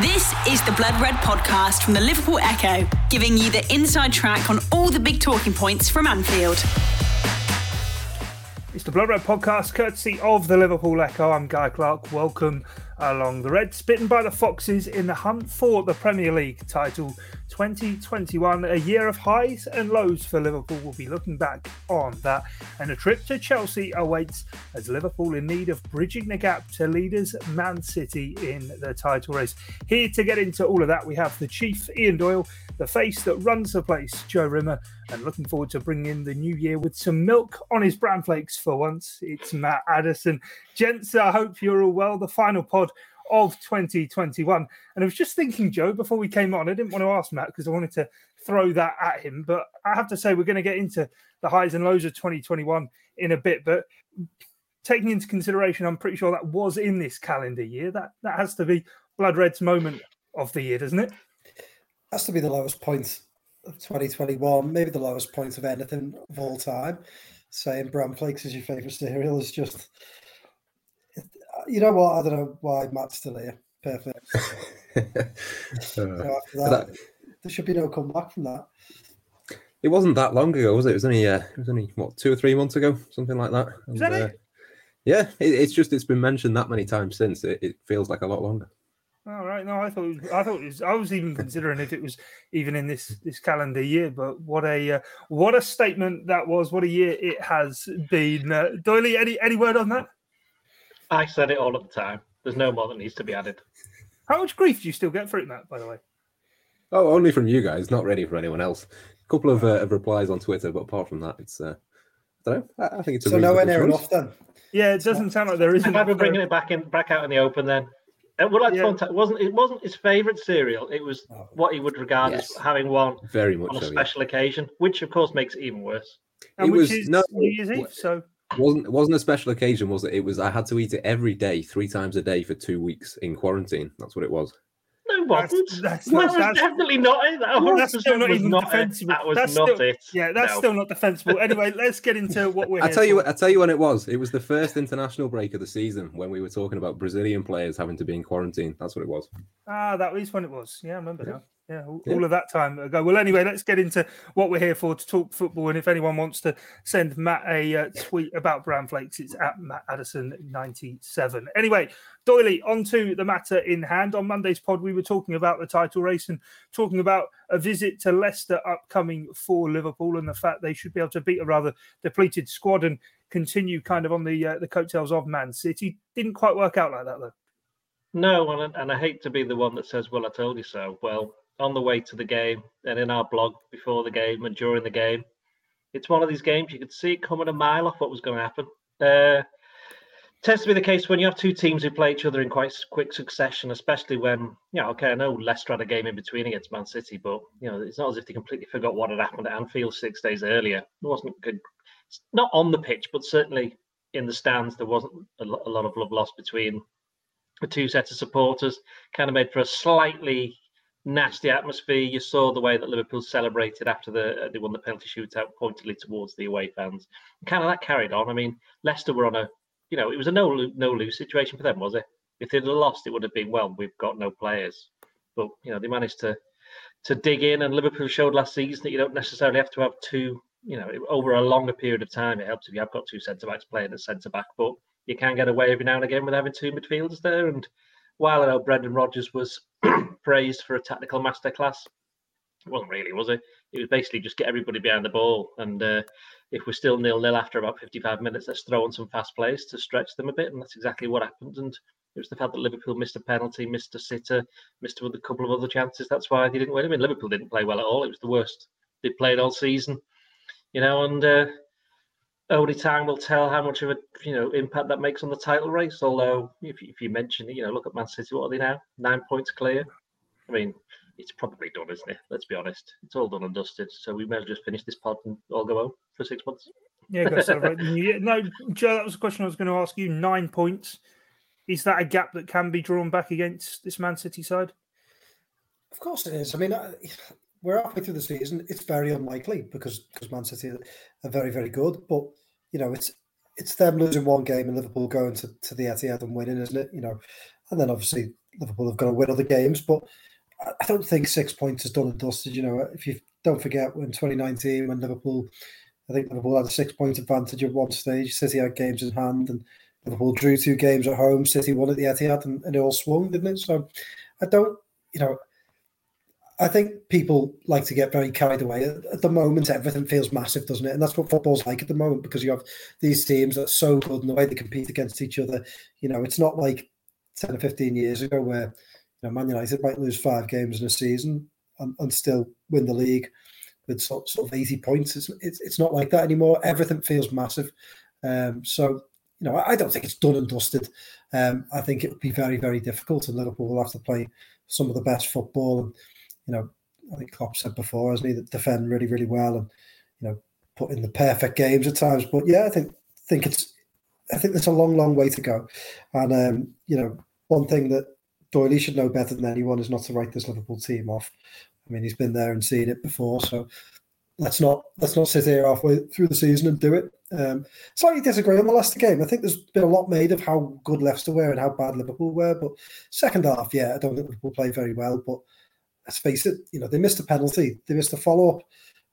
This is the Blood Red podcast from the Liverpool Echo, giving you the inside track on all the big talking points from Anfield. It's the Blood Red podcast, courtesy of the Liverpool Echo. I'm Guy Clark. Welcome along the Reds, bitten by the Foxes in the hunt for the Premier League title 2021. A year of highs and lows for Liverpool. We'll be looking back on that. And a trip to Chelsea awaits as Liverpool in need of bridging the gap to leaders Man City in the title race. Here to get into all of that, we have the Chief, Ian Doyle, the face that runs the place, Joe Rimmer, and looking forward to bringing in the new year with some milk on his bran flakes for once. It's Matt Addison. Gents, I hope you're all well. The final pod of 2021. And I was just thinking, Joe, before we came on, I didn't want to ask Matt because I wanted to throw that at him. But I have to say, we're going to get into the highs and lows of 2021 in a bit. But taking into consideration, I'm pretty sure that was in this calendar year. That that has to be Blood Red's moment of the year, doesn't it? Has to be the lowest point of 2021, maybe the lowest point of anything of all time. Saying bran flakes is your favourite cereal is just you know what? I don't know why Matt's still here. Perfect. uh, you know, that, that, there should be no comeback from that. It wasn't that long ago, was it? It was only uh, it was only what two or three months ago, something like that. And, Is that uh, it? Yeah, it, it's just it's been mentioned that many times since. It, it feels like a lot longer. All right, no, I thought was, I thought it was, I was even considering if it was even in this this calendar year. But what a uh, what a statement that was! What a year it has been. Uh, Doyley, any any word on that? I said it all at the time. There's no more that needs to be added. How much grief do you still get for it, Matt? By the way. Oh, only from you guys, not ready for anyone else. A couple of, uh, of replies on Twitter, but apart from that, it's uh, I don't know. I, I think it's a so nowhere near enough then. Yeah, it doesn't sound like there isn't. I've been bringing it back in, back out in the open then. Uh, would like to point out, it wasn't it wasn't his favourite cereal. It was oh. what he would regard yes. as having one very much on a so, special yeah. occasion, which of course makes it even worse. And it was no New Year's Eve, so wasn't it wasn't a special occasion, was it? It was I had to eat it every day, three times a day for two weeks in quarantine. That's what it was. No, wasn't. That's, that's, that was that's, definitely not it. That well, that's still not even not defensible. It. That was that's not still, it. Yeah, that's no. still not defensible. Anyway, let's get into what we're. I tell you, what, I tell you when it was. It was the first international break of the season when we were talking about Brazilian players having to be in quarantine. That's what it was. Ah, that was when it was. Yeah, I remember yeah. now. Yeah, all, yeah. of that time ago. Well, anyway, let's get into what we're here for to talk football. And if anyone wants to send Matt a uh, tweet about Brown Flakes, it's at Matt Addison97. Anyway, Doyley, on to the matter in hand. On Monday's pod, we were talking about the title race and talking about a visit to Leicester upcoming for Liverpool and the fact they should be able to beat a rather depleted squad and continue kind of on the uh, the coattails of Man City. Didn't quite work out like that, though. No, and, and I hate to be the one that says, "Well, I told you so." Well, on the way to the game and in our blog before the game and during the game. It's one of these games you could see it coming a mile off what was going to happen. Uh, tends to be the case when you have two teams who play each other in quite quick succession, especially when, know, okay, I know Leicester had a game in between against Man City, but, you know, it's not as if they completely forgot what had happened at Anfield six days earlier. It wasn't good, not on the pitch, but certainly in the stands, there wasn't a lot of love lost between the two sets of supporters. Kind of made for a slightly nasty atmosphere. You saw the way that Liverpool celebrated after the uh, they won the penalty shootout pointedly towards the away fans. Kind of that carried on. I mean, Leicester were on a, you know, it was a no no lose situation for them, was it? If they'd have lost, it would have been well, we've got no players. But you know, they managed to to dig in, and Liverpool showed last season that you don't necessarily have to have two. You know, over a longer period of time, it helps if you have got two centre backs playing at centre back, but you can get away every now and again with having two midfielders there. And while know Brendan Rodgers was praised for a tactical masterclass. It wasn't really, was it? It was basically just get everybody behind the ball. And uh, if we're still nil nil after about 55 minutes, let's throw on some fast plays to stretch them a bit. And that's exactly what happened. And it was the fact that Liverpool missed a penalty, missed a sitter, missed a couple of other chances. That's why they didn't win. I mean, Liverpool didn't play well at all. It was the worst they played all season, you know. And uh, only time will tell how much of a you know impact that makes on the title race. Although, if, if you mention it, you know, look at Man City. What are they now? Nine points clear. I mean, it's probably done, isn't it? Let's be honest. It's all done and dusted. So we may as well just finish this pod and all go home for six months. Yeah, go celebrate the new year. No, Joe, that was a question I was going to ask you. Nine points. Is that a gap that can be drawn back against this Man City side? Of course it is. I mean, we're halfway through the season. It's very unlikely because because Man City are very very good. But you know, it's it's them losing one game and Liverpool going to, to the Etihad and winning, isn't it? You know, and then obviously Liverpool have got to win other games, but I don't think six points is done and dusted. You know, if you don't forget when 2019 when Liverpool, I think Liverpool had a six point advantage at one stage. City had games in hand, and Liverpool drew two games at home. City won at the Etihad, and, and it all swung, didn't it? So I don't, you know, I think people like to get very carried away. At the moment, everything feels massive, doesn't it? And that's what football's like at the moment because you have these teams that are so good and the way they compete against each other. You know, it's not like 10 or 15 years ago where you know, Man United might lose five games in a season and, and still win the league with sort, sort of 80 points. It's, it's, it's not like that anymore. Everything feels massive. Um, so, you know, I don't think it's done and dusted. Um, I think it would be very, very difficult, and Liverpool will have to play some of the best football. And, you know, I think Klopp said before, hasn't he, that defend really, really well and, you know, put in the perfect games at times. But yeah, I think think it's I think there's a long, long way to go. And um, you know, one thing that Doyley should know better than anyone is not to write this Liverpool team off. I mean, he's been there and seen it before, so let's not let's not sit here halfway through the season and do it. Um, slightly disagree on the last game. I think there's been a lot made of how good Leicester were and how bad Liverpool were, but second half, yeah, I don't think Liverpool played very well. But let's face it, you know, they missed a penalty. They missed a follow up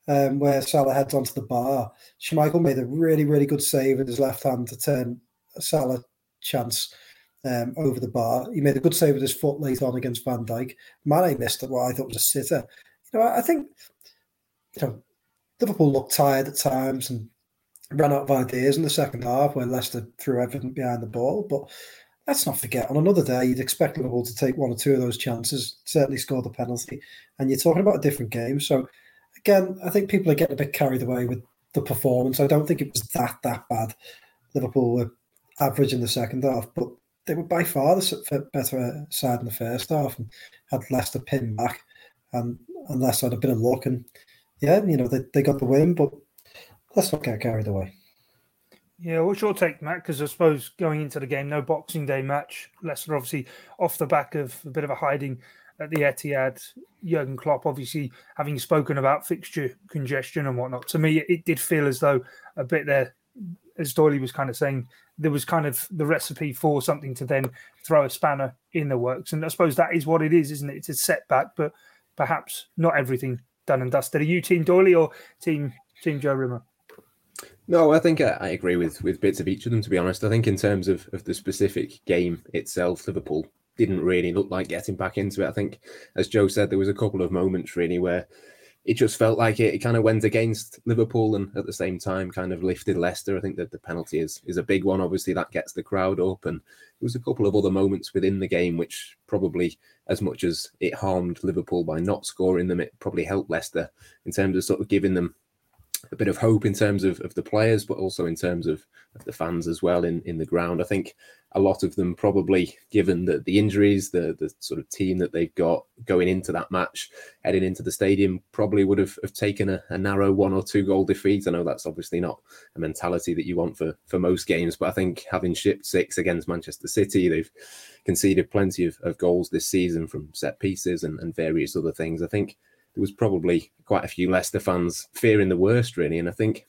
um, where Salah heads onto the bar. Schmeichel made a really, really good save with his left hand to turn Salah chance um, over the bar. He made a good save with his foot late on against Van Dijk. Mane missed what I thought was a sitter. You know, I think, you know, Liverpool looked tired at times and ran out of ideas in the second half where Leicester threw everything behind the ball. But let's not forget, on another day, you'd expect Liverpool to take one or two of those chances, certainly score the penalty. And you're talking about a different game. So, again, I think people are getting a bit carried away with the performance. I don't think it was that, that bad. Liverpool were average in the second half, but they were by far the better side in the first half and had Leicester pinned back. And, Leicester had a bit of luck. And yeah, you know, they, they got the win, but let's not get carried away. Yeah, what's your take, Matt? Because I suppose going into the game, no Boxing Day match. Leicester obviously off the back of a bit of a hiding at the Etihad. Jurgen Klopp obviously having spoken about fixture congestion and whatnot. To me, it did feel as though a bit there, as Doyley was kind of saying, there was kind of the recipe for something to then throw a spanner in the works. And I suppose that is what it is, isn't it? It's a setback, but perhaps not everything done and dusted. Are you Team Doyley or Team Team Joe Rimmer? No, I think I, I, agree with with bits of each of them. To be honest, I think in terms of, of the specific game itself, Liverpool didn't really look like getting back into it. I think, as Joe said, there was a couple of moments really where it just felt like it, it kind of went against Liverpool and at the same time kind of lifted Leicester. I think that the penalty is is a big one. Obviously, that gets the crowd up, and there was a couple of other moments within the game which probably, as much as it harmed Liverpool by not scoring them, it probably helped Leicester in terms of sort of giving them a bit of hope in terms of, of the players, but also in terms of, of the fans as well in, in the ground. I think a lot of them probably, given the, the injuries, the the sort of team that they've got going into that match, heading into the stadium, probably would have, have taken a, a narrow one or two goal defeat. I know that's obviously not a mentality that you want for, for most games, but I think having shipped six against Manchester City, they've conceded plenty of, of goals this season from set pieces and, and various other things. I think there was probably quite a few Leicester fans fearing the worst, really. And I think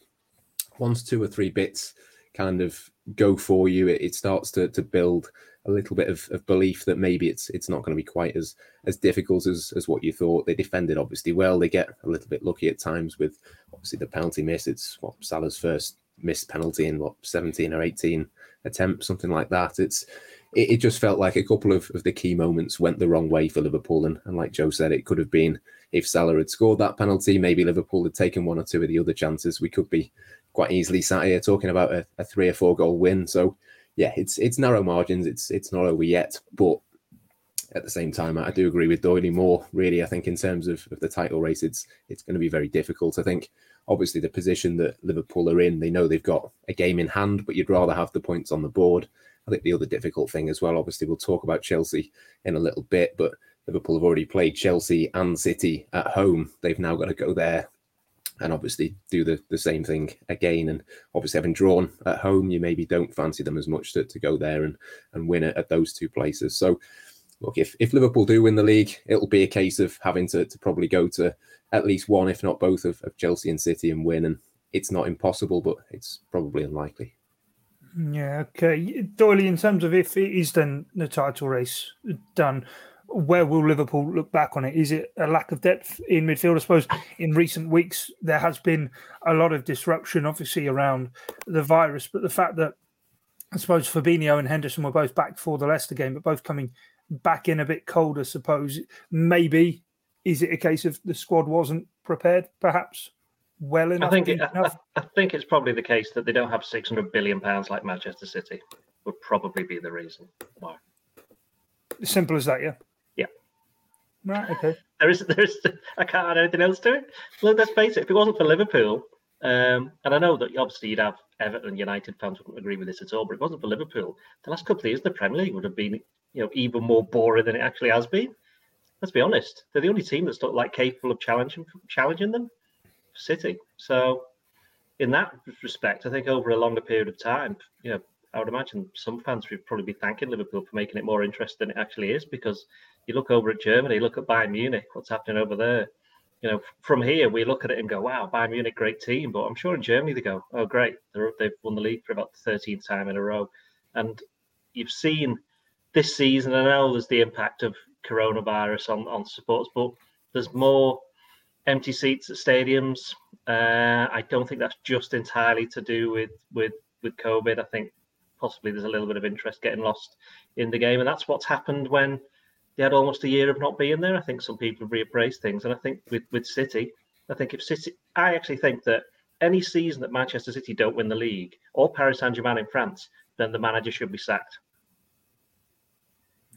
once two or three bits kind of go for you, it, it starts to, to build a little bit of, of, belief that maybe it's it's not going to be quite as as difficult as as what you thought. They defended obviously well. They get a little bit lucky at times with obviously the penalty miss. It's what Salah's first missed penalty in what 17 or 18 attempts, something like that. It's it, it just felt like a couple of, of the key moments went the wrong way for Liverpool. And, and like Joe said, it could have been if Salah had scored that penalty, maybe Liverpool had taken one or two of the other chances. We could be quite easily sat here talking about a, a three or four goal win. So yeah, it's it's narrow margins. It's it's not over yet, but at the same time, I do agree with Doyley more. Really, I think in terms of, of the title race, it's it's going to be very difficult. I think obviously the position that Liverpool are in, they know they've got a game in hand, but you'd rather have the points on the board. I think the other difficult thing as well, obviously, we'll talk about Chelsea in a little bit, but Liverpool have already played Chelsea and City at home. They've now got to go there and obviously do the, the same thing again. And obviously, having drawn at home, you maybe don't fancy them as much to, to go there and, and win it at those two places. So, look, if, if Liverpool do win the league, it'll be a case of having to, to probably go to at least one, if not both, of, of Chelsea and City and win. And it's not impossible, but it's probably unlikely. Yeah, okay. Doyley, in terms of if it is then the title race done, where will Liverpool look back on it? Is it a lack of depth in midfield? I suppose in recent weeks there has been a lot of disruption, obviously, around the virus, but the fact that I suppose Fabinho and Henderson were both back for the Leicester game, but both coming back in a bit cold, I suppose. Maybe is it a case of the squad wasn't prepared, perhaps? Well enough. I think it, I, I, think it's probably the case that they don't have six hundred billion pounds like Manchester City. Would probably be the reason why. Simple as that, yeah. Right. Okay. There is, there is. I can't add anything else to it. Look, let's face it. If it wasn't for Liverpool, um, and I know that obviously you'd have Everton, United fans wouldn't agree with this at all, but it wasn't for Liverpool, the last couple of years the Premier League would have been, you know, even more boring than it actually has been. Let's be honest; they're the only team that's not like capable of challenging challenging them. City. So, in that respect, I think over a longer period of time, you know, I would imagine some fans would probably be thanking Liverpool for making it more interesting than it actually is. Because you look over at Germany, look at Bayern Munich, what's happening over there. You know, from here we look at it and go, "Wow, Bayern Munich, great team." But I'm sure in Germany they go, "Oh, great, they have won the league for about the 13th time in a row." And you've seen this season. I know there's the impact of coronavirus on on supports, but there's more empty seats at stadiums. Uh, I don't think that's just entirely to do with with with COVID. I think possibly there's a little bit of interest getting lost in the game, and that's what's happened when they had almost a year of not being there. I think some people have reappraised things, and I think with with City, I think if City, I actually think that any season that Manchester City don't win the league or Paris Saint Germain in France, then the manager should be sacked.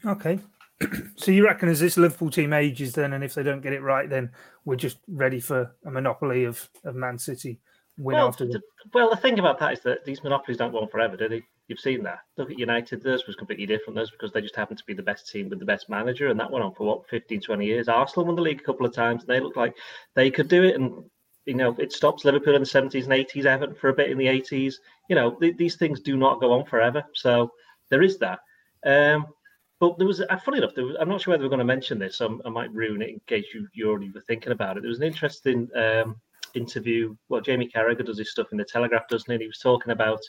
Okay, so you reckon as this Liverpool team ages, then, and if they don't get it right, then we're just ready for a monopoly of, of Man City win well, after. The, well, the thing about that is that these monopolies don't go on forever, do they? You've seen that. Look at United, theirs was completely different. Theirs because they just happened to be the best team with the best manager, and that went on for what 15, 20 years. Arsenal won the league a couple of times, and they looked like they could do it. And you know, it stops Liverpool in the 70s and 80s, Everton for a bit in the 80s. You know, th- these things do not go on forever. So there is that. Um, but there was, uh, funny enough, was, I'm not sure whether we're going to mention this. So I might ruin it in case you, you already were thinking about it. There was an interesting um, interview. Well, Jamie Carragher does his stuff in the Telegraph, doesn't he? He was talking about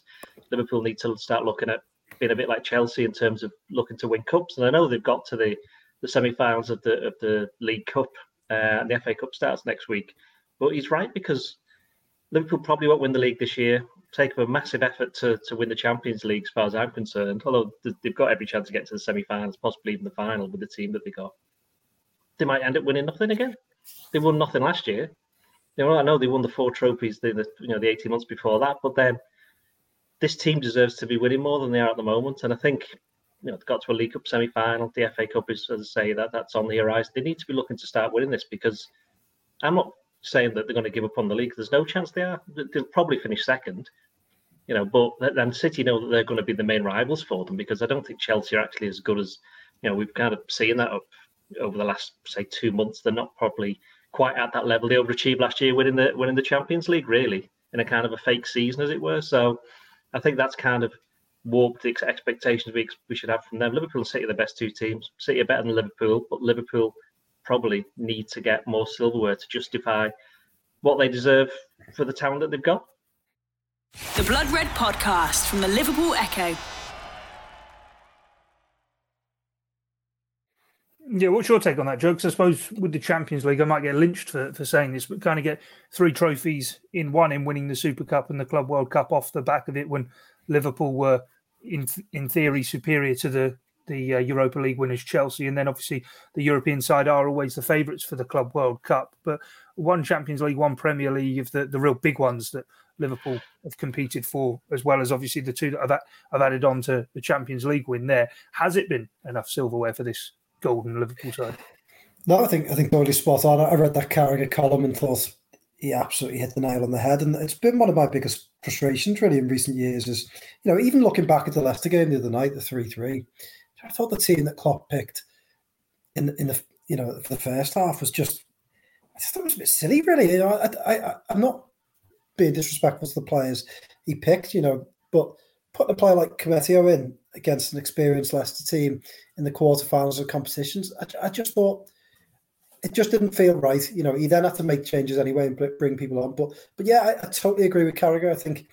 Liverpool need to start looking at being a bit like Chelsea in terms of looking to win cups. And I know they've got to the, the semi-finals of the of the League Cup uh, and the FA Cup starts next week. But he's right because Liverpool probably won't win the league this year take a massive effort to, to win the Champions League, as far as I'm concerned. Although they've got every chance to get to the semi-finals, possibly even the final with the team that they got. They might end up winning nothing again. They won nothing last year. You know, I know they won the four trophies the, the you know the 18 months before that, but then this team deserves to be winning more than they are at the moment. And I think you know, they got to a League Cup semi-final. The FA Cup is, as I say, that that's on the horizon. They need to be looking to start winning this because I'm not saying that they're going to give up on the league. There's no chance they are. They'll probably finish second, you know. But then City know that they're going to be the main rivals for them because I don't think Chelsea are actually as good as you know. We've kind of seen that up over the last say two months. They're not probably quite at that level. They overachieved last year, winning the winning the Champions League, really in a kind of a fake season, as it were. So I think that's kind of warped the expectations we, we should have from them. Liverpool and City are the best two teams. City are better than Liverpool, but Liverpool probably need to get more silverware to justify what they deserve for the talent that they've got. The Blood Red Podcast from the Liverpool Echo. Yeah, what's your take on that, Joe? Because I suppose with the Champions League, I might get lynched for, for saying this, but kind of get three trophies in one in winning the Super Cup and the Club World Cup off the back of it when Liverpool were, in in theory, superior to the the uh, Europa League winners, Chelsea, and then obviously the European side are always the favourites for the Club World Cup. But one Champions League, one Premier League of the, the real big ones that Liverpool have competed for, as well as obviously the two that I've, I've added on to the Champions League win there. Has it been enough silverware for this golden Liverpool side? No, I think I think totally spot on. I read that Carragher column and thought he absolutely hit the nail on the head. And it's been one of my biggest frustrations really in recent years is, you know, even looking back at the Leicester game the other night, the 3 3, I thought the team that Klopp picked in in the you know for the first half was just I just thought it was a bit silly, really. You know, I, I, I'm not being disrespectful to the players he picked, you know, but putting a player like Koumetio in against an experienced Leicester team in the quarterfinals of competitions, I, I, just thought it just didn't feel right. You know, he then had to make changes anyway and bring people on. But but yeah, I, I totally agree with Carragher. I think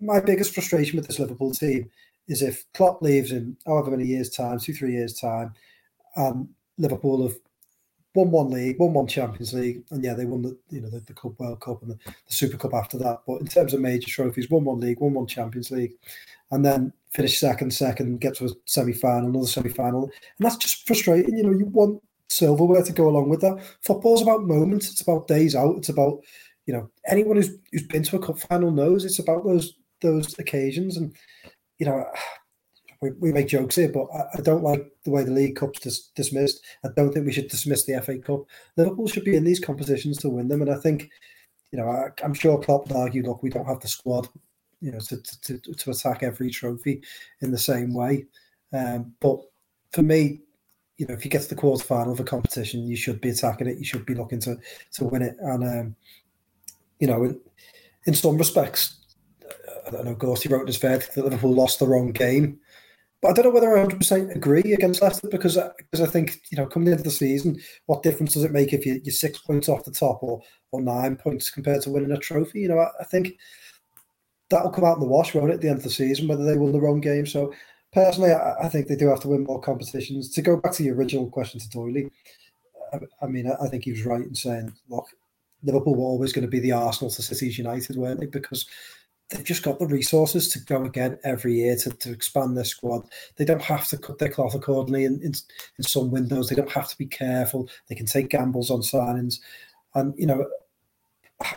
my biggest frustration with this Liverpool team is if Klopp leaves in however many years' time, two, three years' time, and Liverpool have won one league, won one Champions League, and yeah, they won the you know the, the Cup World Cup and the, the, Super Cup after that. But in terms of major trophies, won one league, won one Champions League, and then finish second, second, get to a semi final, another semi final, and that's just frustrating. You know, you want silverware to go along with that. Football's about moments. It's about days out. It's about you know anyone who's who's been to a cup final knows it's about those those occasions and you know we, we make jokes here, but I, I, don't like the way the League Cup's dis- dismissed. I don't think we should dismiss the FA Cup. Liverpool should be in these competitions to win them, and I think, you know, I, am sure Klopp would argue, look, we don't have the squad, you know, to to, to attack every trophy in the same way. Um, but for me, you know, if you get to the quarterfinal of a competition, you should be attacking it. You should be looking to to win it, and um, you know, in, in some respects, I don't know. Ghosty wrote in his that Liverpool lost the wrong game. But I don't know whether I 100% agree against Leicester because I, because I think, you know, coming into the season, what difference does it make if you, you're six points off the top or, or nine points compared to winning a trophy? You know, I, I think that'll come out in the wash, won't it, at the end of the season, whether they won the wrong game. So personally, I, I think they do have to win more competitions. To go back to the original question to Doyley, I, I mean, I, I think he was right in saying, look, Liverpool were always going to be the Arsenal to City's United, weren't they? Because they've just got the resources to go again every year to, to expand their squad. They don't have to cut their cloth accordingly in, in, in some windows. They don't have to be careful. They can take gambles on signings. And, you know,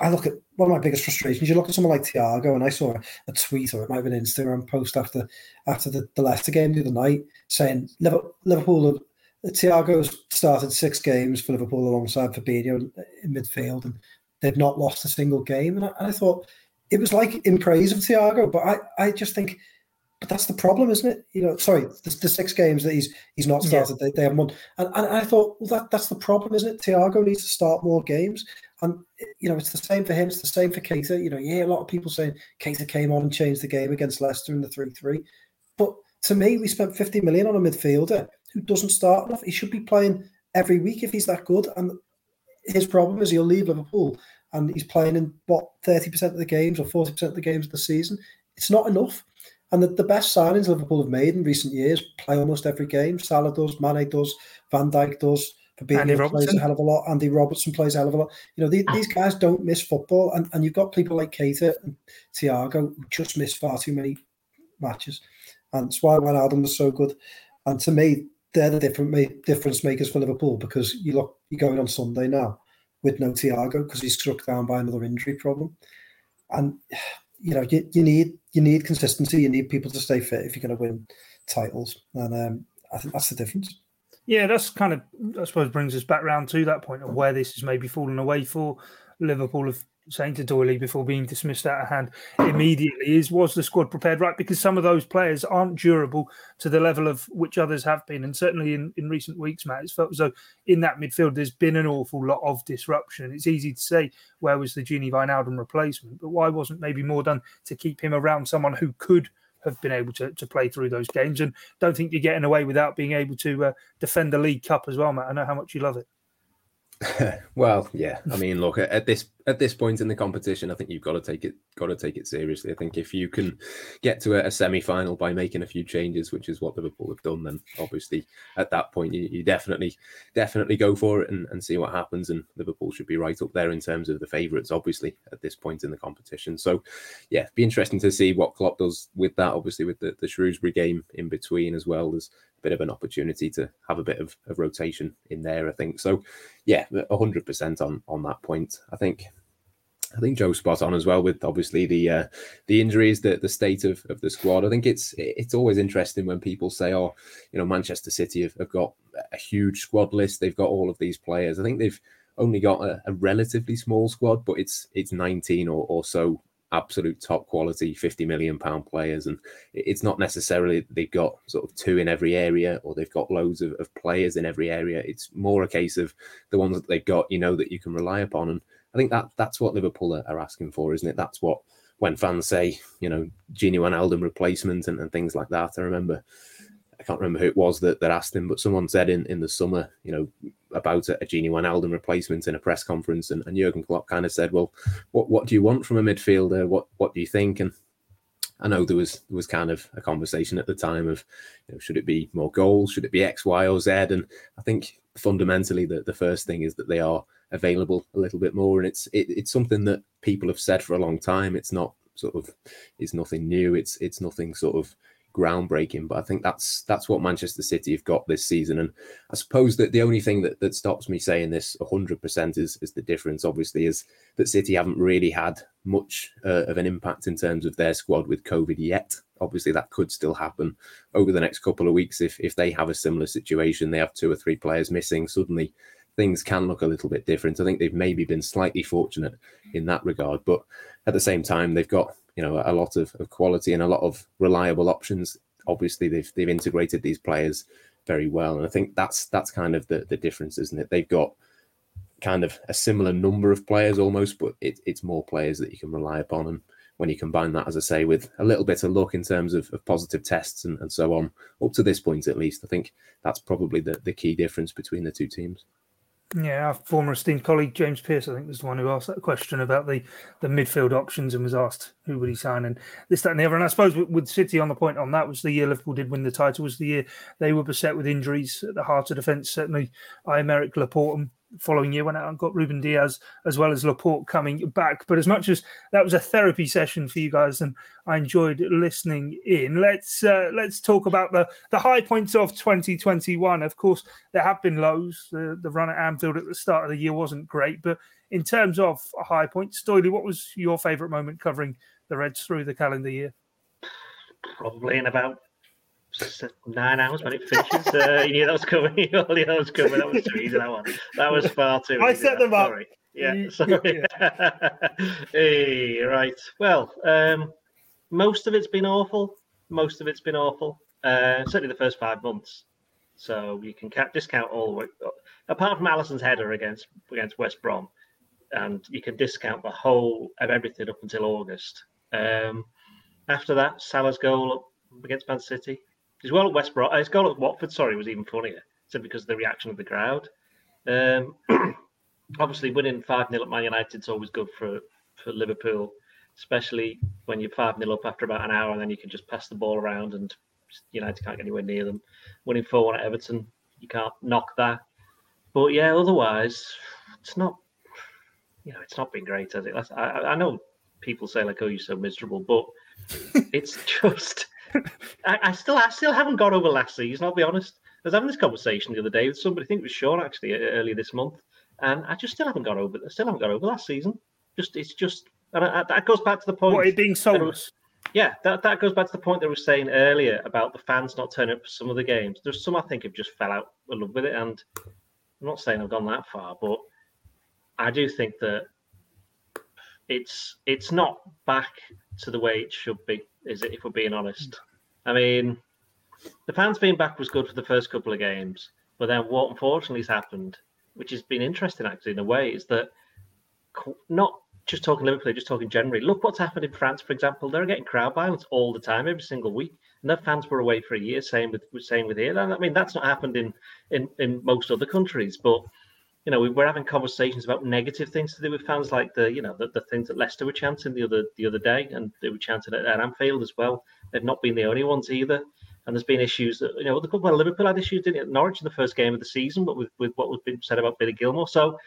I look at one of my biggest frustrations. You look at someone like Thiago, and I saw a, tweet or it might have been an Instagram post after after the, the Leicester game the other night saying Liverpool, Liverpool Thiago's started six games for Liverpool alongside Fabinho in, in midfield, and they've not lost a single game. And I, and I thought, it was like in praise of Thiago, but I, I just think, but that's the problem, isn't it? You know, sorry, the, the six games that he's he's not started, yeah. they, they have won, and, and I thought, well, that that's the problem, isn't it? Thiago needs to start more games, and you know, it's the same for him, it's the same for Keita. You know, yeah, a lot of people saying Keita came on and changed the game against Leicester in the three three, but to me, we spent fifty million on a midfielder who doesn't start enough. He should be playing every week if he's that good, and his problem is he'll leave Liverpool and he's playing in what 30% of the games or 40% of the games of the season. It's not enough. And the, the best signings Liverpool have made in recent years play almost every game. Salah does, Mane does, Van Dijk does, Fabinho plays a hell of a lot, Andy Robertson plays a hell of a lot. You know, these, ah. these guys don't miss football. And, and you've got people like Keita and Thiago who just miss far too many matches. And that's why Wijnaldum was so good. And to me, they're the different difference makers for Liverpool because you look, you're going on Sunday now with no Thiago because he's struck down by another injury problem. And you know, you, you need you need consistency. You need people to stay fit if you're going to win titles, and um, I think that's the difference. Yeah, that's kind of I suppose brings us back round to that point of where this is maybe fallen away for Liverpool of saying to Doyley before being dismissed out of hand immediately is was the squad prepared right? Because some of those players aren't durable to the level of which others have been. And certainly in, in recent weeks, Matt, it's felt as though in that midfield there's been an awful lot of disruption. It's easy to say where was the Gini Wijnaldum replacement, but why wasn't maybe more done to keep him around someone who could have been able to, to play through those games? And don't think you're getting away without being able to uh, defend the League Cup as well, Matt. I know how much you love it. well, yeah. I mean, look at, this at this point in the competition, I think you've got to take it got to take it seriously. I think if you can get to a, a semi final by making a few changes, which is what Liverpool have done, then obviously at that point you, you definitely definitely go for it and, and see what happens. And Liverpool should be right up there in terms of the favourites, obviously at this point in the competition. So, yeah, be interesting to see what Klopp does with that. Obviously, with the, the Shrewsbury game in between as well. There's bit of an opportunity to have a bit of, of rotation in there, I think. So, yeah, 100% on on that point. I think I think Joe's spot on as well with obviously the uh, the injuries, the the state of, of the squad. I think it's it's always interesting when people say, "Oh, you know, Manchester City have, have got a huge squad list. They've got all of these players." I think they've only got a, a relatively small squad, but it's it's 19 or, or so absolute top quality 50 million pound players and it's not necessarily they've got sort of two in every area or they've got loads of, of players in every area. It's more a case of the ones that they've got you know that you can rely upon. And i think that that's what liverpool are, are asking for isn't it? That's what when fans say you know Gini Wijnaldum replacement and, and things like that i remember I can't remember who it was that, that asked him, but someone said in, in the summer, you know, about a, a Gini Wijnaldum replacement in a press conference, and, and Jurgen Klopp kind of said, "Well, what what do you want from a midfielder? What what do you think?" And I know there was there was kind of a conversation at the time of, you know, should it be more goals? Should it be X, Y, or Z? And I think fundamentally the, the first thing is that they are available a little bit more, and it's it, it's something that people have said for a long time. It's not sort of it's nothing new. It's it's nothing sort of groundbreaking. But I think that's that's what Manchester City have got this season. And I suppose that the only thing that, that stops me saying this 100% is is the difference. Obviously, is that City haven't really had much uh, of an impact in terms of their squad with COVID yet. Obviously, that could still happen over the next couple of weeks if if they have a similar situation. They have two or three players missing. Suddenly, things can look a little bit different. I think they've maybe been slightly fortunate in that regard, but at the same time, they've got you know a lot of, of quality and a lot of reliable options. Obviously, they've they've integrated these players very well, and I think that's that's kind of the the difference, isn't it? They've got kind of a similar number of players almost, but it, it's more players that you can rely upon. And when you combine that, as I say, with a little bit of luck in terms of, of positive tests and, and so on, up to this point at least, I think that's probably the, the key difference between the two teams. Yeah, our former esteemed colleague James Pearce, I think, was the one who asked that question about the, the midfield options and was asked who would he sign and this, that, and the other. And I suppose with, City on the point on that was the year Liverpool did win the title, was the year they were beset with injuries at the heart of defence. Certainly, I, Aymeric Laporte following year out and got Ruben Dias as well as Laporte coming back. But as much as that was a therapy session for you guys, and I enjoyed listening in, let's uh, let's talk about the the high points of 2021. Of course, there have been lows. The, the run at Anfield at the start of the year wasn't great, but in terms of high points, Doyley, what was your favourite moment covering the Reds through the calendar year? Probably in about nine hours when it finishes. Uh, you knew that was coming. you knew that was coming. That was too easy. That one. That was far too. I set them up. Sorry. Yeah. Sorry. hey, right. Well, um, most of it's been awful. Most of it's been awful. Uh, certainly the first five months. So you can discount all the way, apart from Alisson's header against against West Brom, and you can discount the whole of everything up until August. Um, after that, Salah's goal against Man City, his goal at West Brom, his goal at Watford, sorry, was even funnier. So because of the reaction of the crowd. Um, obviously, winning 5 0 at Man United is always good for, for Liverpool, especially when you're 5 0 up after about an hour and then you can just pass the ball around and United can't get anywhere near them. Winning 4 1 at Everton, you can't knock that. But yeah, otherwise, it's not, you know, it's not been great, has it? I, I know people say, like, oh, you're so miserable, but it's just I, I, still I still haven't got over last season. I'll be honest. I was having this conversation the other day with somebody. I think it was Sean actually earlier this month, and I just still haven't got over. I still haven't got over last season. Just it's just and I, that goes back to the point. What it being soulless. Yeah, that, that goes back to the point that we were saying earlier about the fans not turning up for some of the games. There's some I think have just fell out of love with it, and I'm not saying I've gone that far, but I do think that it's it's not back to the way it should be is it? If we're being honest, I mean, the fans being back was good for the first couple of games, but then what unfortunately has happened, which has been interesting actually in a way, is that not just talking Liverpool, just talking generally. Look what's happened in France, for example. They're getting crowd violence all the time, every single week, and their fans were away for a year. Same with same with here. I mean, that's not happened in in in most other countries, but you know, we were having conversations about negative things to do with fans, like the, you know, the, the things that Leicester were chanting the other the other day, and they were chanting at, at Anfield as well. They've not been the only ones either. And there's been issues that, you know, well, Liverpool had issues didn't at Norwich in the first game of the season, but with, with what was being said about Billy Gilmour. So,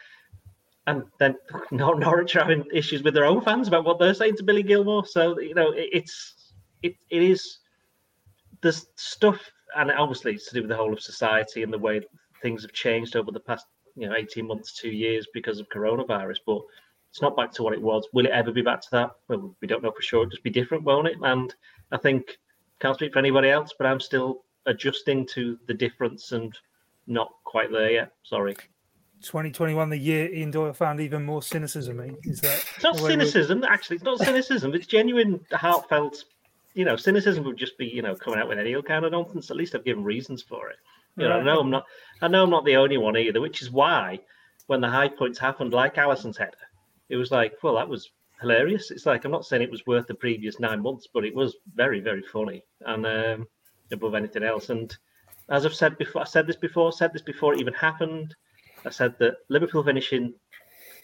and then Norwich are having issues with their own fans about what they're saying to Billy Gilmour. So, you know, it, it's, it, it is, there's stuff, and obviously it's to do with the whole of society and the way things have changed over the past you know 18 months, two years because of coronavirus. But it's not back to what it was. Will it ever be back to that? Well, we don't know for sure. It'll just be different, won't it? And I think can't speak for anybody else, but I'm still adjusting to the difference and not quite there yet. Sorry. 2021, the year Ian Doyle found even more cynicism. Eh? Is that it's not cynicism? We... Actually, it's not cynicism. It's genuine, heartfelt. You know, cynicism would just be you know coming out with any old kind of nonsense. At least I've given reasons for it. You know, I know I'm not. I know I'm not the only one either, which is why when the high points happened, like Alisson's header, it was like, well, that was hilarious. It's like I'm not saying it was worth the previous nine months, but it was very, very funny and um, above anything else. And as I've said before, I said this before, said this before it even happened. I said that Liverpool finishing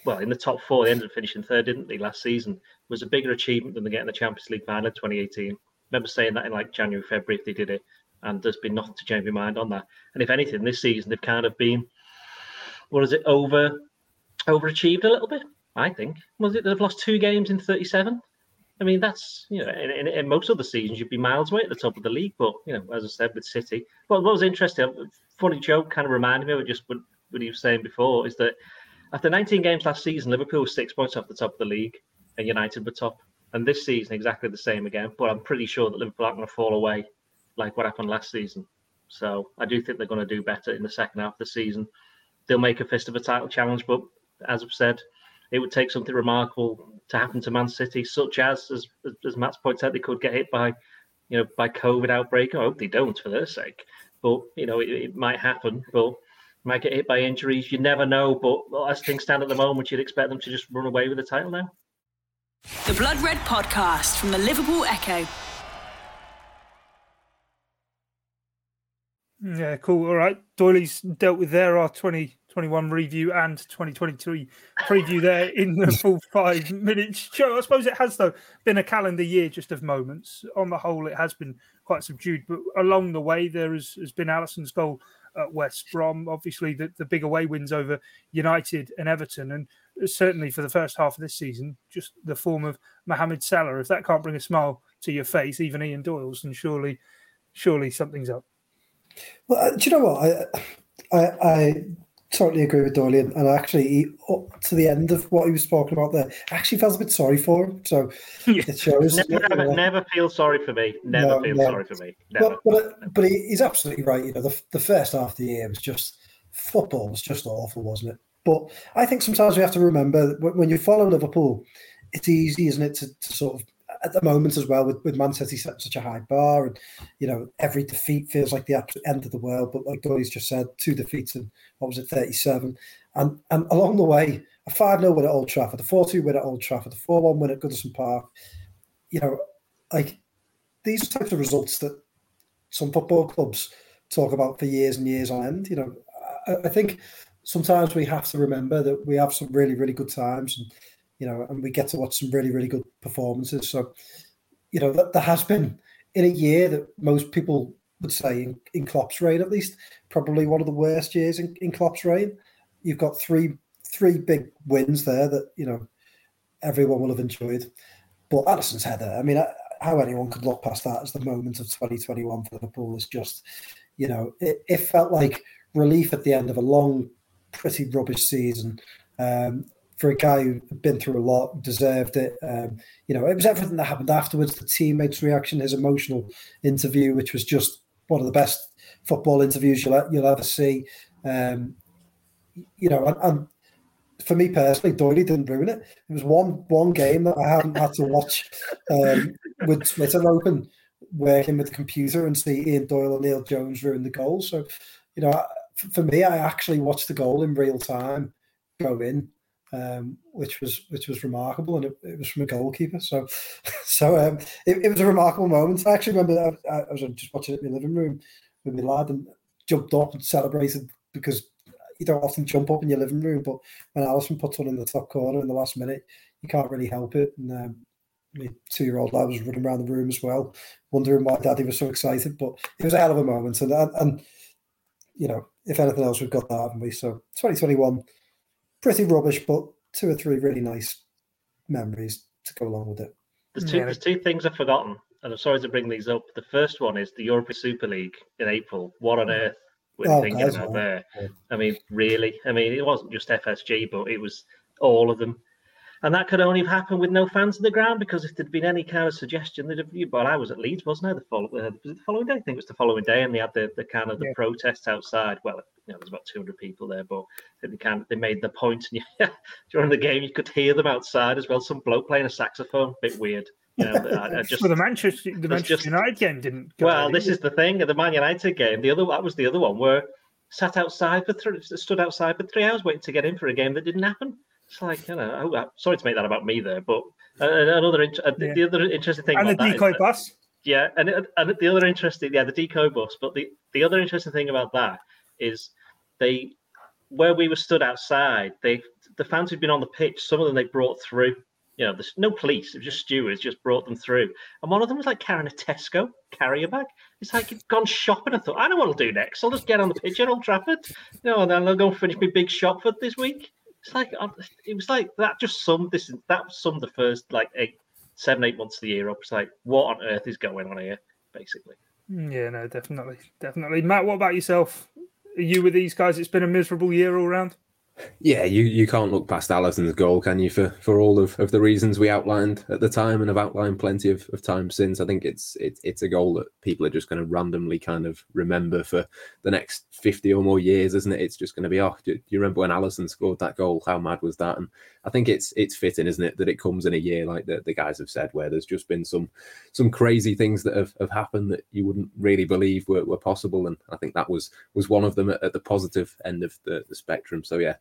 well in the top four. They ended up finishing third, didn't they, last season? Was a bigger achievement than they getting the Champions League final in 2018. I remember saying that in like January, February if they did it, and there's been nothing to change my mind on that. And if anything, this season they've kind of been, what is it, over overachieved a little bit. I think was it they've lost two games in 37. I mean, that's you know, in, in, in, most other seasons you'd be miles away at the top of the league, but you know, as I said with City, well, what was interesting, funny joke, kind of reminded me of just what, what he was saying before, is that after 19 games last season, Liverpool was six points off the top of the league, and United were top. And this season, exactly the same again. But I'm pretty sure that Liverpool aren't going to fall away like what happened last season. So I do think they're going to do better in the second half of the season. They'll make a fist of a title challenge, but as I've said, it would take something remarkable to happen to Man City, such as, as as Matt's pointed out, they could get hit by, you know, by COVID outbreak. I hope they don't for their sake, but you know, it, it might happen. But might get hit by injuries. You never know. But well, as things stand at the moment, you'd expect them to just run away with the title now. The Blood Red Podcast from the Liverpool Echo. Yeah, cool. All right. Doyley's dealt with there our 2021 review and 2023 preview there in the full five minutes show. I suppose it has, though, been a calendar year just of moments. On the whole, it has been quite subdued, but along the way, there has, has been Alisson's goal at West Brom, obviously, the, the big away wins over United and Everton. And certainly for the first half of this season, just the form of Mohamed Salah. If that can't bring a smile to your face, even Ian Doyle's, then surely, surely something's up. Well, uh, do you know what? I, I, I totally agree with Doyle, and actually, he, up to the end of what he was talking about there, I actually felt a bit sorry for him. So it shows. never, never, never, feel sorry for me. Never no, feel sorry for me. Never. But, but, but he's absolutely right. You know, the, the first half of the year was just football was just awful, wasn't it? But I think sometimes we have to remember that when you follow Liverpool, it's easy, isn't it, to, to sort of at the moment as well with, with Man City set such a high bar and you know every defeat feels like the absolute end of the world. But like Doyley's just said two defeats and what was it 37 and and along the way a 5-0 win at Old Trafford a 4-2 win at Old Trafford a 4-1 win at Goodison Park. You know like these types of results that some football clubs talk about for years and years on end you know. I, I think sometimes we have to remember that we have some really really good times and you know, and we get to watch some really, really good performances. So, you know, that there has been in a year that most people would say in, in Klopp's reign, at least, probably one of the worst years in, in Klopp's reign. You've got three three big wins there that you know everyone will have enjoyed. But Alisson's header, I mean, how anyone could look past that as the moment of 2021 for Liverpool is just, you know, it, it felt like relief at the end of a long, pretty rubbish season. Um, for a guy who'd been through a lot, deserved it. Um, you know, it was everything that happened afterwards. The teammates' reaction, his emotional interview, which was just one of the best football interviews you'll, you'll ever see. Um, you know, and, and, for me personally, Doyley didn't ruin it. It was one one game that I hadn't had to watch um, with Twitter open, working with the computer and see Ian Doyle and Neil Jones ruin the goal. So, you know, for me, I actually watched the goal in real time go in um, which was which was remarkable, and it, it, was from a goalkeeper. So, so um, it, it, was a remarkable moment. I actually remember I, I, was just watching it in my living room with my lad and jumped up and celebrated because you don't often jump up in your living room, but when Alisson puts one in the top corner in the last minute, you can't really help it. And um, my two-year-old lad was running around the room as well, wondering why Daddy was so excited. But it was a hell of a moment, and and, and you know, if anything else, we've got that, haven't we? So 2021 pretty rubbish, but two or three really nice memories to go along with it. There's two, yeah. there's two things I've forgotten, and I'm sorry to bring these up. The first one is the European Super League in April. What on mm. earth were oh, thinking guys, about there? I mean, really? I mean, it wasn't just FSG, but it was all of them and that could only have happened with no fans in the ground because if there'd been any kind of suggestion that well I was at Leeds wasn't I the, follow, uh, was the following day I think it was the following day and they had the, the kind of the yeah. protests outside well you know there's about 200 people there but they kind of, they made the point and you, during the game you could hear them outside as well some bloke playing a saxophone a bit weird you know, I, I just, well, the Manchester, the Manchester just, United game didn't. Well, this is the thing. The Man United game, the other that was the other one where sat outside for three, stood outside for three hours waiting to get in for a game that didn't happen. It's like you know, oh, sorry to make that about me there, but uh, another uh, yeah. the other interesting thing and the decoy bus. yeah, and and the other interesting, yeah, the decoy bus. But the the other interesting thing about that is they where we were stood outside, they the fans who've been on the pitch, some of them they brought through. You know, there's no police, it was just stewards, just brought them through. And one of them was like carrying a Tesco carrier bag. It's like he'd gone shopping. I thought, I know what I'll do next. I'll just get on the pitch at Old Trafford. You know, and then I'll go and finish my big shop for this week. It's like it was like that. Just summed this. That summed the first like eight, seven, eight months of the year up. It's like what on earth is going on here, basically. Mm, yeah, no, definitely, definitely. Matt, what about yourself? Are you with these guys? It's been a miserable year all round. Yeah, you, you can't look past Alisson's goal, can you? For for all of, of the reasons we outlined at the time, and have outlined plenty of, of time since. I think it's it's it's a goal that people are just going to randomly kind of remember for the next fifty or more years, isn't it? It's just going to be oh, do you remember when Alisson scored that goal? How mad was that? And I think it's it's fitting, isn't it, that it comes in a year like the, the guys have said, where there's just been some some crazy things that have, have happened that you wouldn't really believe were, were possible, and I think that was was one of them at, at the positive end of the, the spectrum. So yeah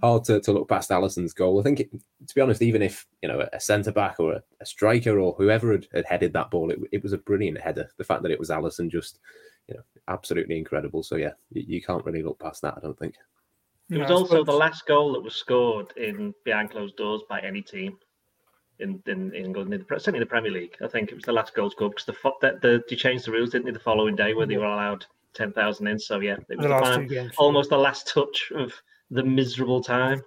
hard to, to look past Alisson's goal. I think, it, to be honest, even if you know a centre back or a, a, striker or whoever had, had headed that ball, it, it, was a brilliant header. The fact that it was Alisson just, you know, absolutely incredible. So yeah, you, you can't really look past that. I don't think. It was also the last goal that was scored in behind closed doors by any team in, in England, in the, certainly the Premier League. I think it was the last goal scored because the, the, the they changed the rules, didn't they, the following day where they were allowed ten thousand in. So yeah, it was the the final, almost the last touch of the miserable time.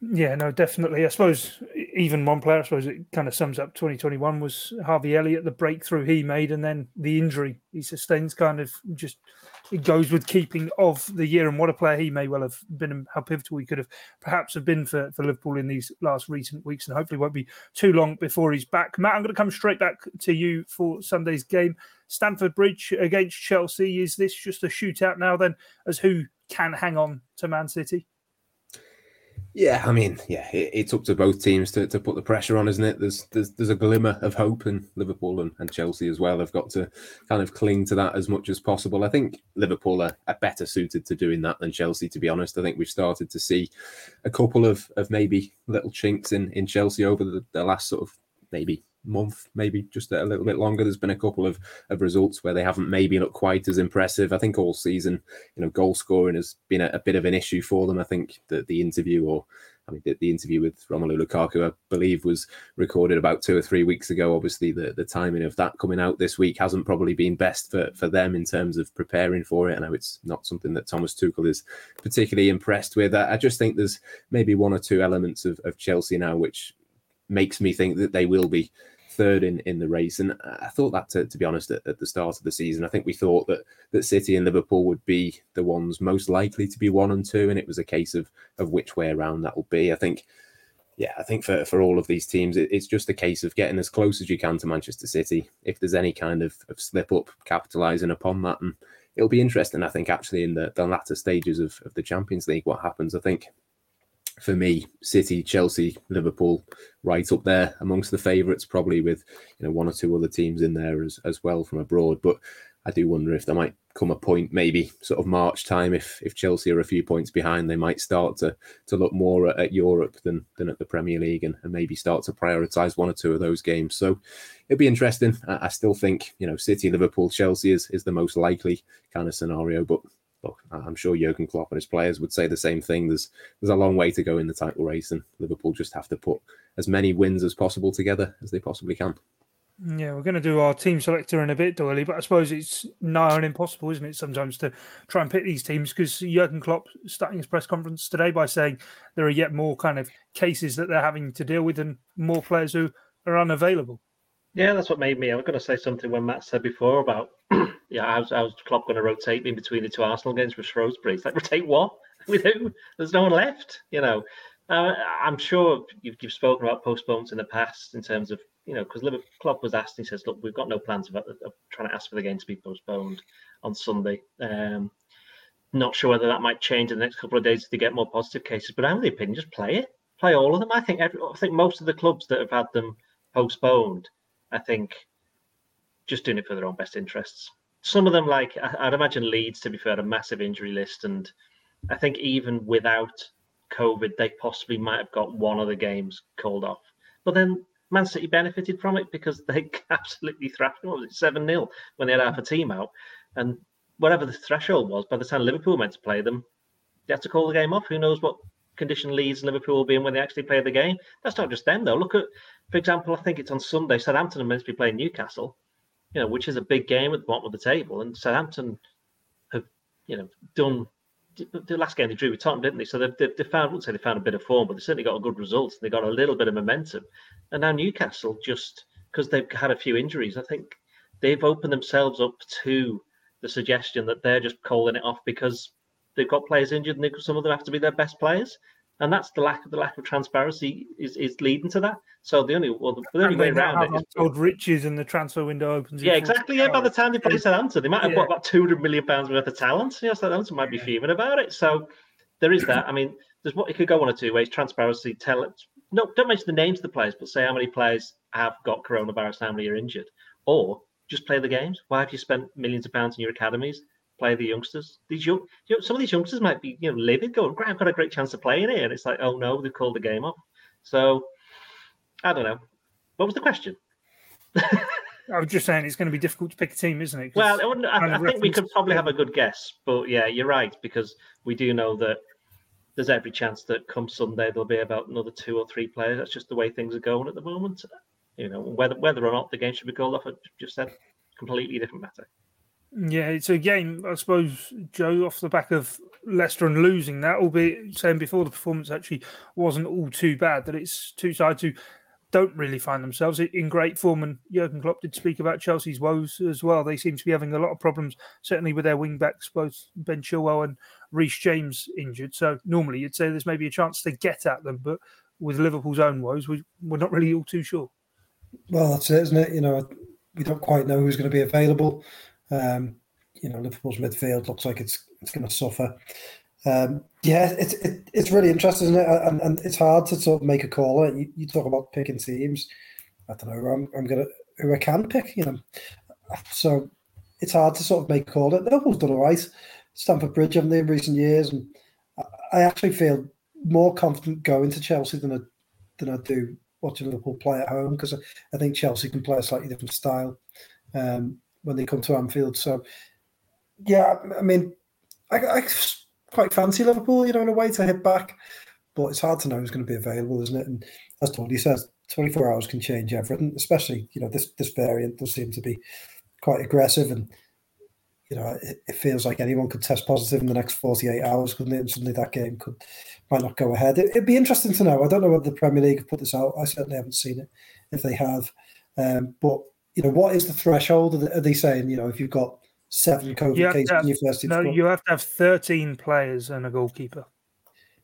Yeah, no, definitely. I suppose even one player, I suppose it kind of sums up 2021 was Harvey Elliott, the breakthrough he made, and then the injury he sustains kind of just it goes with keeping of the year and what a player he may well have been and how pivotal he could have perhaps have been for, for Liverpool in these last recent weeks and hopefully won't be too long before he's back. Matt, I'm going to come straight back to you for Sunday's game. Stamford Bridge against Chelsea. Is this just a shootout now then as who can hang on to Man City? Yeah, I mean, yeah, it, it's up to both teams to, to put the pressure on, isn't it? There's there's there's a glimmer of hope, and Liverpool and, and Chelsea as well They've got to kind of cling to that as much as possible. I think Liverpool are, are better suited to doing that than Chelsea, to be honest. I think we've started to see a couple of, of maybe little chinks in, in Chelsea over the, the last sort of maybe month, maybe just a little bit longer. There's been a couple of, of results where they haven't maybe looked quite as impressive. I think all season, you know, goal scoring has been a, a bit of an issue for them. I think that the interview or I mean, the, the, interview with Romelu Lukaku, I believe, was recorded about two or three weeks ago. Obviously, the, the timing of that coming out this week hasn't probably been best for, for them in terms of preparing for it. I know it's not something that Thomas Tuchel is particularly impressed with. I, I just think there's maybe one or two elements of, of Chelsea now which makes me think that they will be third in, in the race. And I thought that, to, to be honest, at, at, the start of the season, I think we thought that that City and Liverpool would be the ones most likely to be one and two, and it was a case of of which way around that will be. I think, yeah, I think for, for all of these teams, it, it's just a case of getting as close as you can to Manchester City. If there's any kind of, of slip up, capitalising upon that, and it'll be interesting. I think actually in the, the latter stages of, of the Champions League, what happens. I think for me, City, Chelsea, Liverpool, right up there amongst the favourites, probably with you know one or two other teams in there as as well from abroad. But I do wonder if there might come a point, maybe sort of March time, if if Chelsea are a few points behind, they might start to to look more at, at Europe than than at the Premier League, and, and maybe start to prioritise one or two of those games. So it'd be interesting. I, I still think you know City, Liverpool, Chelsea is is the most likely kind of scenario, but look, I'm sure Jurgen Klopp and his players would say the same thing. There's there's a long way to go in the title race, and Liverpool just have to put as many wins as possible together as they possibly can. Yeah, we're going to do our team selector in a bit, Doyley, but I suppose it's nigh on impossible, isn't it, sometimes to try and pick these teams because Jurgen Klopp starting his press conference today by saying there are yet more kind of cases that they're having to deal with and more players who are unavailable. Yeah, that's what made me. I was going to say something when Matt said before about yeah, how's, how's Klopp going to rotate in between the two Arsenal games with Shrewsbury? It's like rotate what with who? There's no one left. You know, uh, I'm sure you've, you've spoken about postponements in the past in terms of you know because Liverpool Klopp was asked. He says, "Look, we've got no plans of, of trying to ask for the game to be postponed on Sunday." Um, not sure whether that might change in the next couple of days if they get more positive cases, but I'm of the opinion just play it, play all of them. I think every, I think most of the clubs that have had them postponed, I think, just doing it for their own best interests some of them, like I'd imagine Leeds, to be fair, a massive injury list, and I think even without COVID, they possibly might have got one of the games called off. But then Man City benefited from it because they absolutely thrashed them. What was it, 7 0 when they had half a team out? And whatever the threshold was, by the time Liverpool meant to play them, they had to call the game off. Who knows what condition Leeds Liverpool will be in when they actually play the game. That's not just them though. Look at, for example, I think it's on Sunday. Southampton are meant to be playing Newcastle, you know, which is a big game at the bottom of the table, and Southampton have, you know, done. The last game they drew with Tottenham, didn't they? So they've, they found, I wouldn't say they found a bit of form, but they certainly got a good result. And they got a little bit of momentum, and now Newcastle just because they've had a few injuries. I think they've opened themselves up to the suggestion that they're just calling it off because they've got players injured and some of them have to be their best players. And that's the lack of the lack of transparency is, is leading to that. So the only well, the, the only way around it is told riches and the transfer window opens. Yeah, exactly. Yeah, by the time they play Southampton, they might have yeah. got about two hundred million pounds worth of talent. You know, Southampton might be fuming about it. So there is that. I mean, there's what it could go one or two ways. Transparency, tell it. No, don't mention the names of the players, but say how many players have got coronavirus, how many are injured, or just play the games. Why have you spent millions of pounds in your academies? Play the youngsters. These young, you know, some of these youngsters might be, you know, livid, going, "Great, I've got a great chance of playing it," and it's like, "Oh no, they've called the game off." So, I don't know. What was the question? I was just saying it's going to be difficult to pick a team, isn't it? Well, I, I, I think we could probably have a good guess, but yeah, you're right because we do know that there's every chance that come Sunday there'll be about another two or three players. That's just the way things are going at the moment. You know, whether whether or not the game should be called off, I just said completely different matter. Yeah, it's a game, I suppose, Joe, off the back of Leicester and losing that, albeit saying before the performance actually wasn't all too bad, that it's two sides who don't really find themselves in great form. And Jurgen Klopp did speak about Chelsea's woes as well. They seem to be having a lot of problems, certainly with their wing backs, both Ben Chilwell and Reece James injured. So normally you'd say there's maybe a chance to get at them, but with Liverpool's own woes, we, we're not really all too sure. Well, that's it, isn't it? You know, we don't quite know who's going to be available. Um, you know, Liverpool's midfield looks like it's it's going to suffer. Um, yeah, it's it, it's really interesting, it? And, and it's hard to sort of make a call. You, you talk about picking teams. I don't know. I'm, I'm gonna who I can pick. You know, so it's hard to sort of make a call. Liverpool's done all right. Stamford Bridge haven't they in recent years, and I actually feel more confident going to Chelsea than I than I do watching Liverpool play at home because I think Chelsea can play a slightly different style um, when they come to Anfield. So, yeah, I mean, I, I, quite fancy Liverpool, you know, in a way to hit back, but it's hard to know who's going to be available, isn't it? And as Tony says, 24 hours can change everything, especially, you know, this, this variant does seem to be quite aggressive and you know, it, it, feels like anyone could test positive in the next 48 hours, couldn't it? And suddenly that game could might not go ahead. It, would be interesting to know. I don't know whether the Premier League have put this out. I certainly haven't seen it if they have. Um, but, you know, what is the threshold? Are they, saying, you know, if you've got seven COVID cases have, in your first No, you have to have 13 players and a goalkeeper.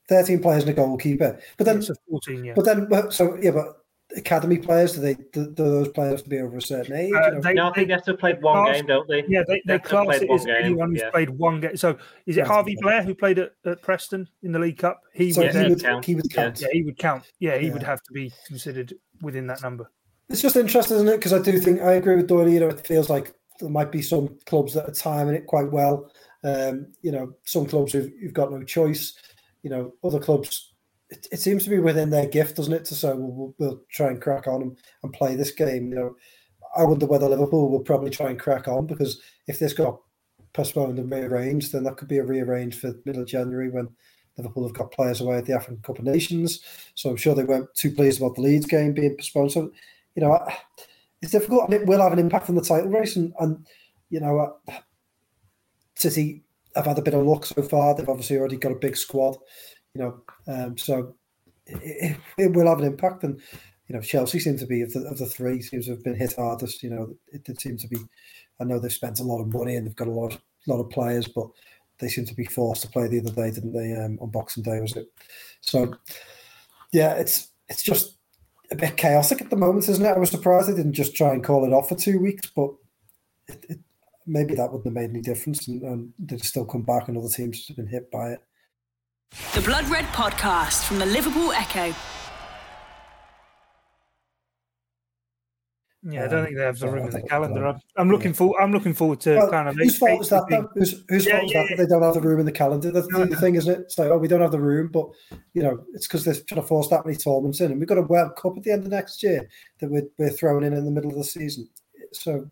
13 players and a goalkeeper. But then, 14, yeah. But then, so, yeah, but academy players? Do they do, do those players have to be over a certain age? Uh, they, no, I think they have to have played one class, game, don't they? Yeah, they, they, they class it as anyone who's yeah. played one game. So is it Harvey Blair who played at, at, Preston in the League Cup? He, so would, he, would, count. he would count. Yeah, he would count. Yeah, he yeah. would have to be considered within that number. It's just interesting, isn't it? Because I do think I agree with Doyle. You know, it feels like there might be some clubs that are timing it quite well. Um, you know, some clubs who've, who've got no choice. You know, other clubs it, it, seems to be within their gift, doesn't it? To say we'll, we'll try and crack on and, and, play this game. You know, I wonder whether Liverpool will probably try and crack on because if this got postponed and rearranged, then that could be a rearranged for middle of January when Liverpool have got players away at the African Cup of Nations. So I'm sure they weren't too pleased about the Leeds game being postponed. So you know, it's difficult and it will have an impact on the title race. And, and you know, City have had a bit of luck so far. They've obviously already got a big squad you know, um, so it, it, will have an impact. And you know, Chelsea seem to be of the, of the three seems to have been hit hardest. You know, it did seem to be. I know they've spent a lot of money and they've got a lot, of, lot of players, but they seem to be forced to play the other day, didn't they? Um, on Boxing Day, was it? So, yeah, it's it's just a bit chaotic at the moment, isn't it? I was surprised they didn't just try and call it off for two weeks, but it, it, maybe that wouldn't have made any difference, and, and they'd still come back, and other teams have been hit by it. The Blood Red Podcast from the Liverpool Echo. Yeah, I don't think they have the room in the calendar. I'm, I'm looking for. I'm looking forward to well, kind of. Whose fault is that? Though? Whose, whose yeah, fault is yeah, that, that they don't have the room in the calendar? That's no, the no. thing, isn't it? It's like, oh, we don't have the room, but you know, it's because they're trying to force that many tournaments in, and we've got a World Cup at the end of next year that we're, we're throwing in in the middle of the season. So,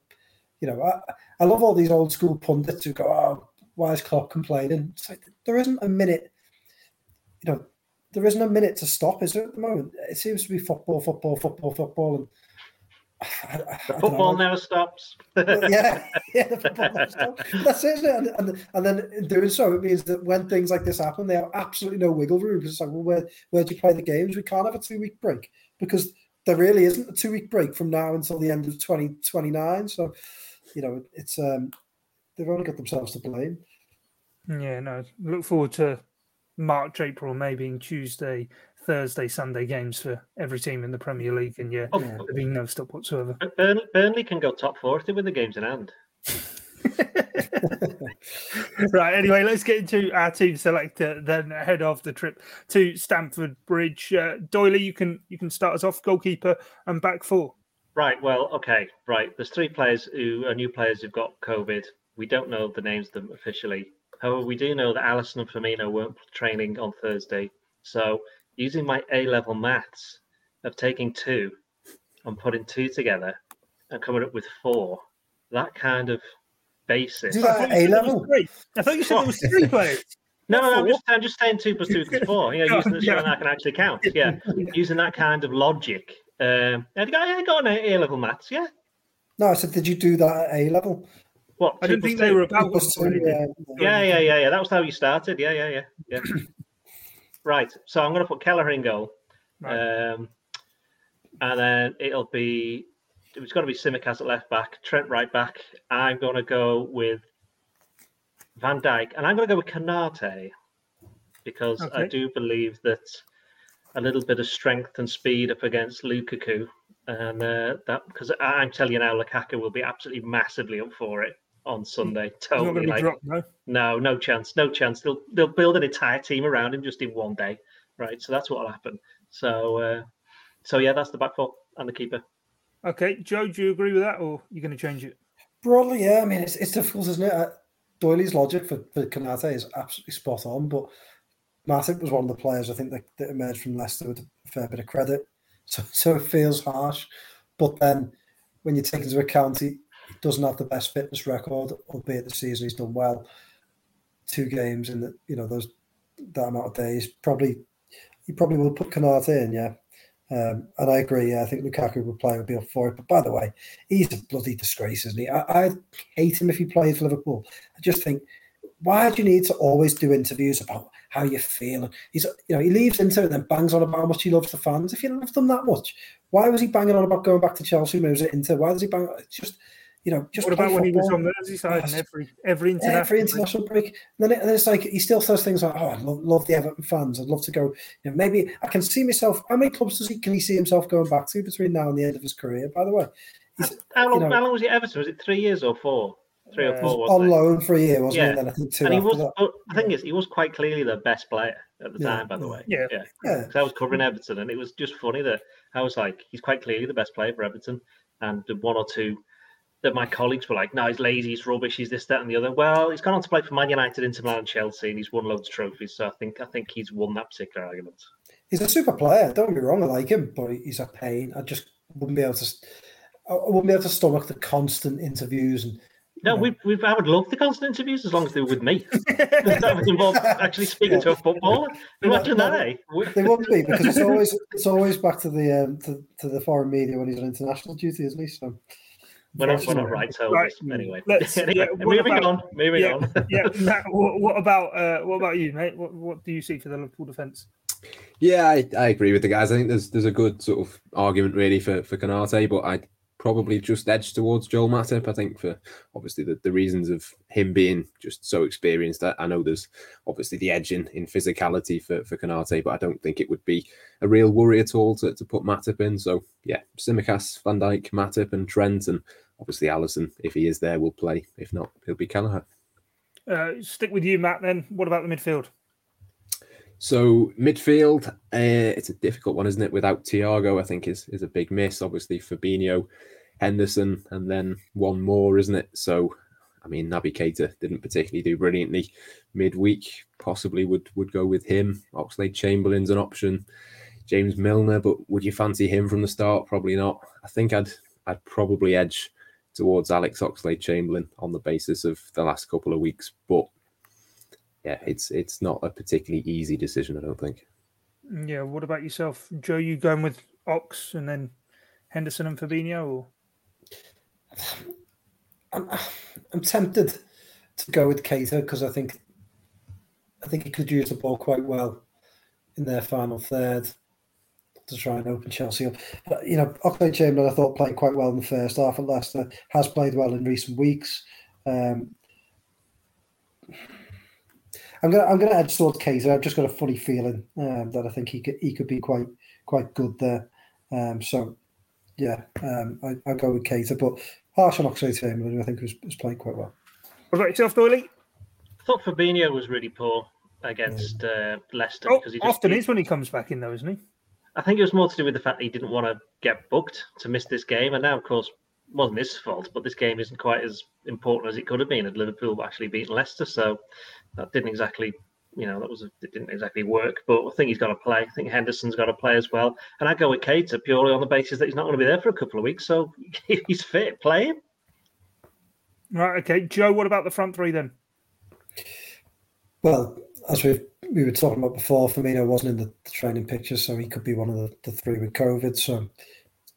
you know, I, I love all these old school pundits who go, "Oh, why is Klopp complaining?" It's like there isn't a minute you know, there isn't a minute to stop, is there at the moment? It seems to be football, football, football, football, and I, I, football never stops. yeah, yeah, the football never stops. That's it, and, and, and then in doing so, it means that when things like this happen, they have absolutely no wiggle room. It's like, well, where where do you play the games? We can't have a two week break because there really isn't a two week break from now until the end of 2029. So, you know, it's um, they've only got themselves to blame. Yeah, no. Look forward to March, April, maybe in Tuesday, Thursday, Sunday games for every team in the Premier League, and yeah, oh, there'll be no stop whatsoever. Burnley, Burnley can go top 40 with the games in hand. right. Anyway, let's get into our team selector. Then head off the trip to Stamford Bridge. Uh, Doyley, you can you can start us off. Goalkeeper and back four. Right. Well. Okay. Right. There's three players who are new players who've got COVID. We don't know the names of them officially. However, we do know that Alisson and Firmino weren't training on Thursday. So using my A level maths of taking two and putting two together and coming up with four, that kind of basis. Is that A level? I thought you said there was three players. No, no, I'm just, I'm just saying two plus two equals four. You know, using this yeah. I can actually count. Yeah, using that kind of logic. Um, I got, got an A level maths. Yeah. No, I said, did you do that at A level? What? I didn't think two? they were about. Two, yeah, yeah, yeah, yeah. That was how you started. Yeah, yeah, yeah, yeah. right. So I'm going to put Kelleher in goal, right. um, and then it'll be it's going to be Tsimikas at left back, Trent right back. I'm going to go with Van Dijk, and I'm going to go with Konate because okay. I do believe that a little bit of strength and speed up against Lukaku, and uh, that because I'm telling you now, Lukaku will be absolutely massively up for it on Sunday. Totally, like, dropped, no? no, no chance, no chance. They'll they'll build an entire team around him just in one day, right? So that's what'll happen. So, uh, so yeah, that's the back four and the keeper. Okay, Joe, do you agree with that, or you're going to change it? Broadly, yeah. I mean, it's, it's difficult, isn't it? Uh, Doyley's logic for, for Konate is absolutely spot on, but Matip was one of the players I think that, that emerged from Leicester with a fair bit of credit. So, so it feels harsh. But then when you take into account he doesn't have the best fitness record, albeit the season he's done well, two games in the you know those that amount of days, probably he probably will put Konate in, yeah. Um, and I agree. Yeah, I think Lukaku would play would be up for it. But by the way, he's a bloody disgrace, isn't he? I, I hate him if he plays for Liverpool. I just think, why do you need to always do interviews about how you feel? He's, you know, he leaves Inter and then bangs on about how much he loves the fans. If you love them that much, why was he banging on about going back to Chelsea when he was at Inter? Why does he bang? It's just you know, just what about when he was on Merseyside and every every international every international break? break. And then, it, and then it's like he still says things like, "Oh, I love, love, the Everton fans. I'd love to go. You know, maybe I can see myself. How many clubs does he can he see himself going back to between now and the end of his career? By the way, how long, you know, how long was he at Everton? Was it three years or four? Three or four. on loan for a year, wasn't yeah. he? then I think two. And he was. That. The thing is, he was quite clearly the best player at the yeah. time. By the way, yeah, yeah. yeah. I was covering Everton, and it was just funny that I was like, he's quite clearly the best player for Everton, and one or two that my colleagues were like, no, he's lazy, he's rubbish, he's this, that, and the other. Well, he's gone on to play for Man United, Inter Milan, Chelsea, and he's won loads of trophies. So I think I think he's won that particular argument. He's a super player. Don't get me wrong, I like him, but he's a pain. I just wouldn't be able to. I wouldn't be able to stomach the constant interviews and. No, we we I would love the constant interviews as long as they were with me. that would involve actually speaking yeah. to a footballer. Imagine that, eh? They wouldn't be because it's always it's always back to the um, to, to the foreign media when he's on international duty, isn't he? So we're not, we're not right, so right. anyway. Let's, anyway moving about, on. Moving yeah, on. yeah. Matt, what, what, about uh, what about you, mate? What, what do you see for the Liverpool defence? Yeah, I, I agree with the guys. I think there's there's a good sort of argument really for for Konate, but I probably just edge towards Joel Matip. I think for obviously the, the reasons of him being just so experienced. I, I know there's obviously the edge in, in physicality for, for Konate, but I don't think it would be a real worry at all to, to put Matip in. So yeah, Tsimikas, Van Dijk, Matip and Trent and obviously Alisson, if he is there, will play. If not, he'll be Kelleher. Uh, stick with you, Matt, then. What about the midfield? So midfield, uh, it's a difficult one, isn't it? Without Thiago, I think is is a big miss. Obviously, Fabinho, Henderson, and then one more, isn't it? So, I mean, Naby Keita didn't particularly do brilliantly midweek. Possibly would would go with him. Oxlade Chamberlain's an option. James Milner, but would you fancy him from the start? Probably not. I think I'd I'd probably edge towards Alex Oxlade Chamberlain on the basis of the last couple of weeks, but yeah, it's it's not a particularly easy decision, I don't think. Yeah. What about yourself, Joe? You going with Ox and then Henderson and Fabinho, or? I'm, I'm tempted to go with Keita because I think I think he could use the ball quite well in their final third to try and open Chelsea up. But you know, Oxlade Chamberlain I thought played quite well in the first half at Leicester, has played well in recent weeks. Um, I'm gonna I'm gonna edge towards Keita. I've just got a funny feeling um, that I think he could he could be quite quite good there. Um, so yeah, um, I, I'll go with Keita, but harsh on Oxlade Chamberlain, I think was, was playing quite well. What about yourself, Doyley? I thought Fabinho was really poor against uh, Leicester Oh, because he just, often he- is when he comes back in, though, isn't he? I think it was more to do with the fact that he didn't want to get booked to miss this game, and now, of course, it wasn't his fault. But this game isn't quite as important as it could have been had Liverpool actually beaten Leicester. So that didn't exactly, you know, that was it didn't exactly work. But I think he's got to play. I think Henderson's got to play as well, and I go with Keita purely on the basis that he's not going to be there for a couple of weeks. So he's fit, play him. Right. Okay, Joe. What about the front three then? Well, as we we were talking about before, Firmino wasn't in the, the training picture, so he could be one of the, the three with COVID. So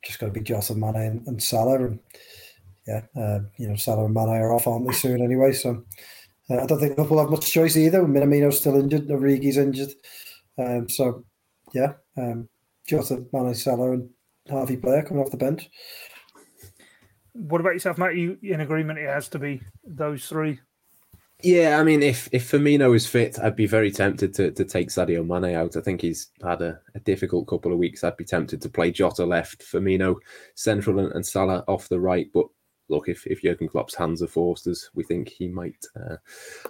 just got to be Jota, Mane, and, and Salah. And yeah, uh, you know, Salah and Mane are off, aren't they, soon anyway? So uh, I don't think Liverpool have much choice either. Minamino's still injured, Origi's injured. Um, so yeah, um, Jota, Mane, Salah, and Harvey Blair coming off the bench. What about yourself, Matt? You in agreement? It has to be those three. Yeah, I mean, if if Firmino is fit, I'd be very tempted to, to take Sadio Mane out. I think he's had a, a difficult couple of weeks. I'd be tempted to play Jota left, Firmino central, and, and Salah off the right. But look, if, if Jurgen Klopp's hands are forced, as we think he might uh,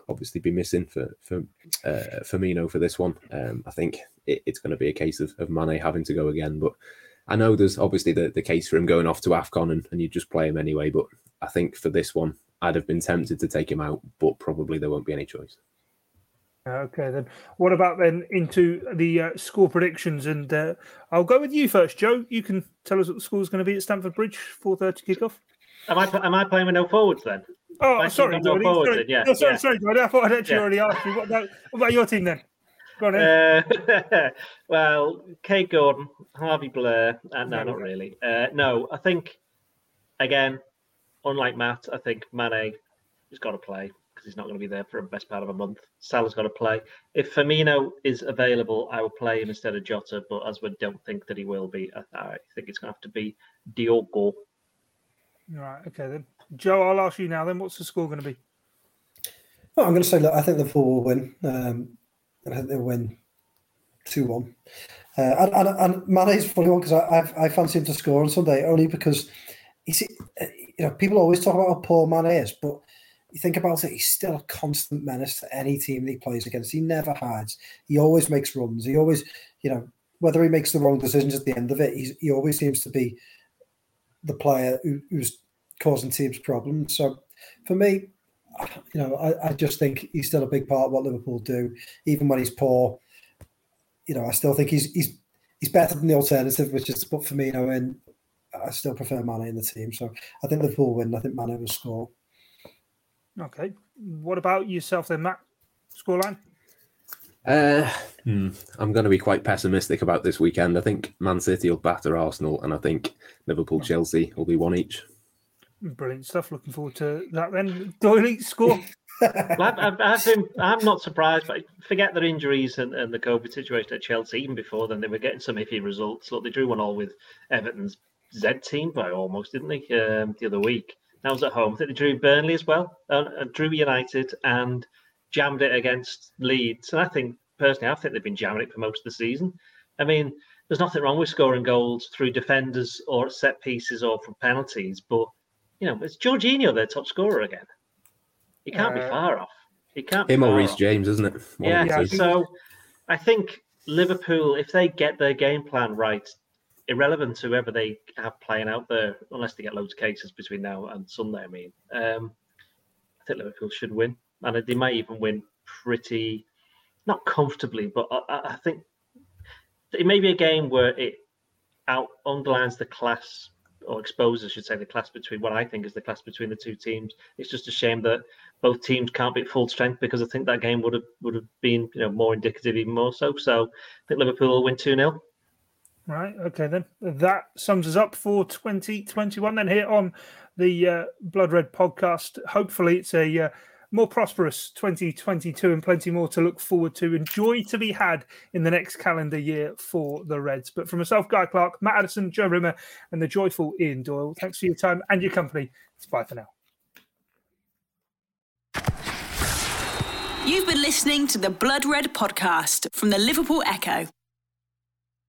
obviously be missing for for uh, Firmino for this one, um, I think it, it's going to be a case of, of Mane having to go again. But I know there's obviously the, the case for him going off to AFCON and, and you just play him anyway. But I think for this one, I'd have been tempted to take him out, but probably there won't be any choice. Okay, then. What about then into the uh, score predictions? And uh, I'll go with you first, Joe. You can tell us what the score's going to be at Stamford Bridge, four thirty kickoff. Am I am I playing with no forwards then? Oh, Like, sorry, no forwards sorry. then, yeah, No, sorry, yeah. sorry, Doyley. I thought I'd actually Yeah. already asked you. What about, what about your team then? Go on then. Uh, well, Kaide Gordon, Harvey Blair, uh, no, not really. Uh, no, I think again, unlike Matt, I think Mane has got to play because he's not going to be there for the best part of a month. Salah's got to play. If Firmino is available, I will play him instead of Jota. But as we don't think that he will be, I, I think it's going to have to be Diogo. Right, okay then. Joe, I'll ask you now then. What's the score going to be? Well, I'm going to say, look, I think Liverpool will win. Um, I think they'll win 2 1. Uh, and, and, and Mane's a funny one because I, I, I fancy him to score on Sunday only because he's, uh, you know, people always talk about how poor Mane is, but you think about it, he's still a constant menace to any team that he plays against. He never hides. He always makes runs. He always, you know, whether he makes the wrong decisions at the end of it, he always seems to be the player who, who's causing teams problems. So for me, you know, I, I just think he's still a big part of what Liverpool do, even when he's poor. You know, I still think he's he's he's better than the alternative, which is to put Firmino in. I still prefer Mane in the team, so I think Liverpool win. I think Mane will score. Okay. What about yourself then, Matt? Scoreline? Uh, hmm, I'm going to be quite pessimistic about this weekend. I think Man City will batter Arsenal, and I think Liverpool Chelsea will be one each. Brilliant stuff. Looking forward to that then. Doyley, score. Well, I've, I've, I've been, I'm not surprised, but forget their injuries and, and the COVID situation at Chelsea. Even before then, they were getting some iffy results. Look, they drew one all with Everton's Z team by almost, didn't they, um, the other week? That was at home. I think they drew Burnley as well, uh, drew United, and jammed it against Leeds. And I think, personally, I think they've been jamming it for most of the season. I mean, there's nothing wrong with scoring goals through defenders or set pieces or from penalties, but you know, it's Jorginho, their top scorer again. He can't be Uh, far off. He can't. Be Him or far Reece off. James, isn't it? One Yeah, Yeah, I two. think- so I think Liverpool, if they get their game plan right, irrelevant to whoever they have playing out there, unless they get loads of cases between now and Sunday, I mean, um, I think Liverpool should win, and they might even win pretty, not comfortably, but I, I think it may be a game where it out underlines the class or exposes, I should say, the class between what I think is the class between the two teams. It's just a shame that both teams can't be at full strength because I think that game would have would have been you know more indicative even more so. So I think Liverpool will win two 0 Right. Okay. Then that sums us up for 2021. Then here on the uh, Blood Red podcast. Hopefully, it's a uh, more prosperous 2022 and plenty more to look forward to. Enjoy to be had in the next calendar year for the Reds. But for myself, Guy Clark, Matt Addison, Joe Rimmer, and the joyful Ian Doyle, thanks for your time and your company. It's bye for now. You've been listening to the Blood Red podcast from the Liverpool Echo.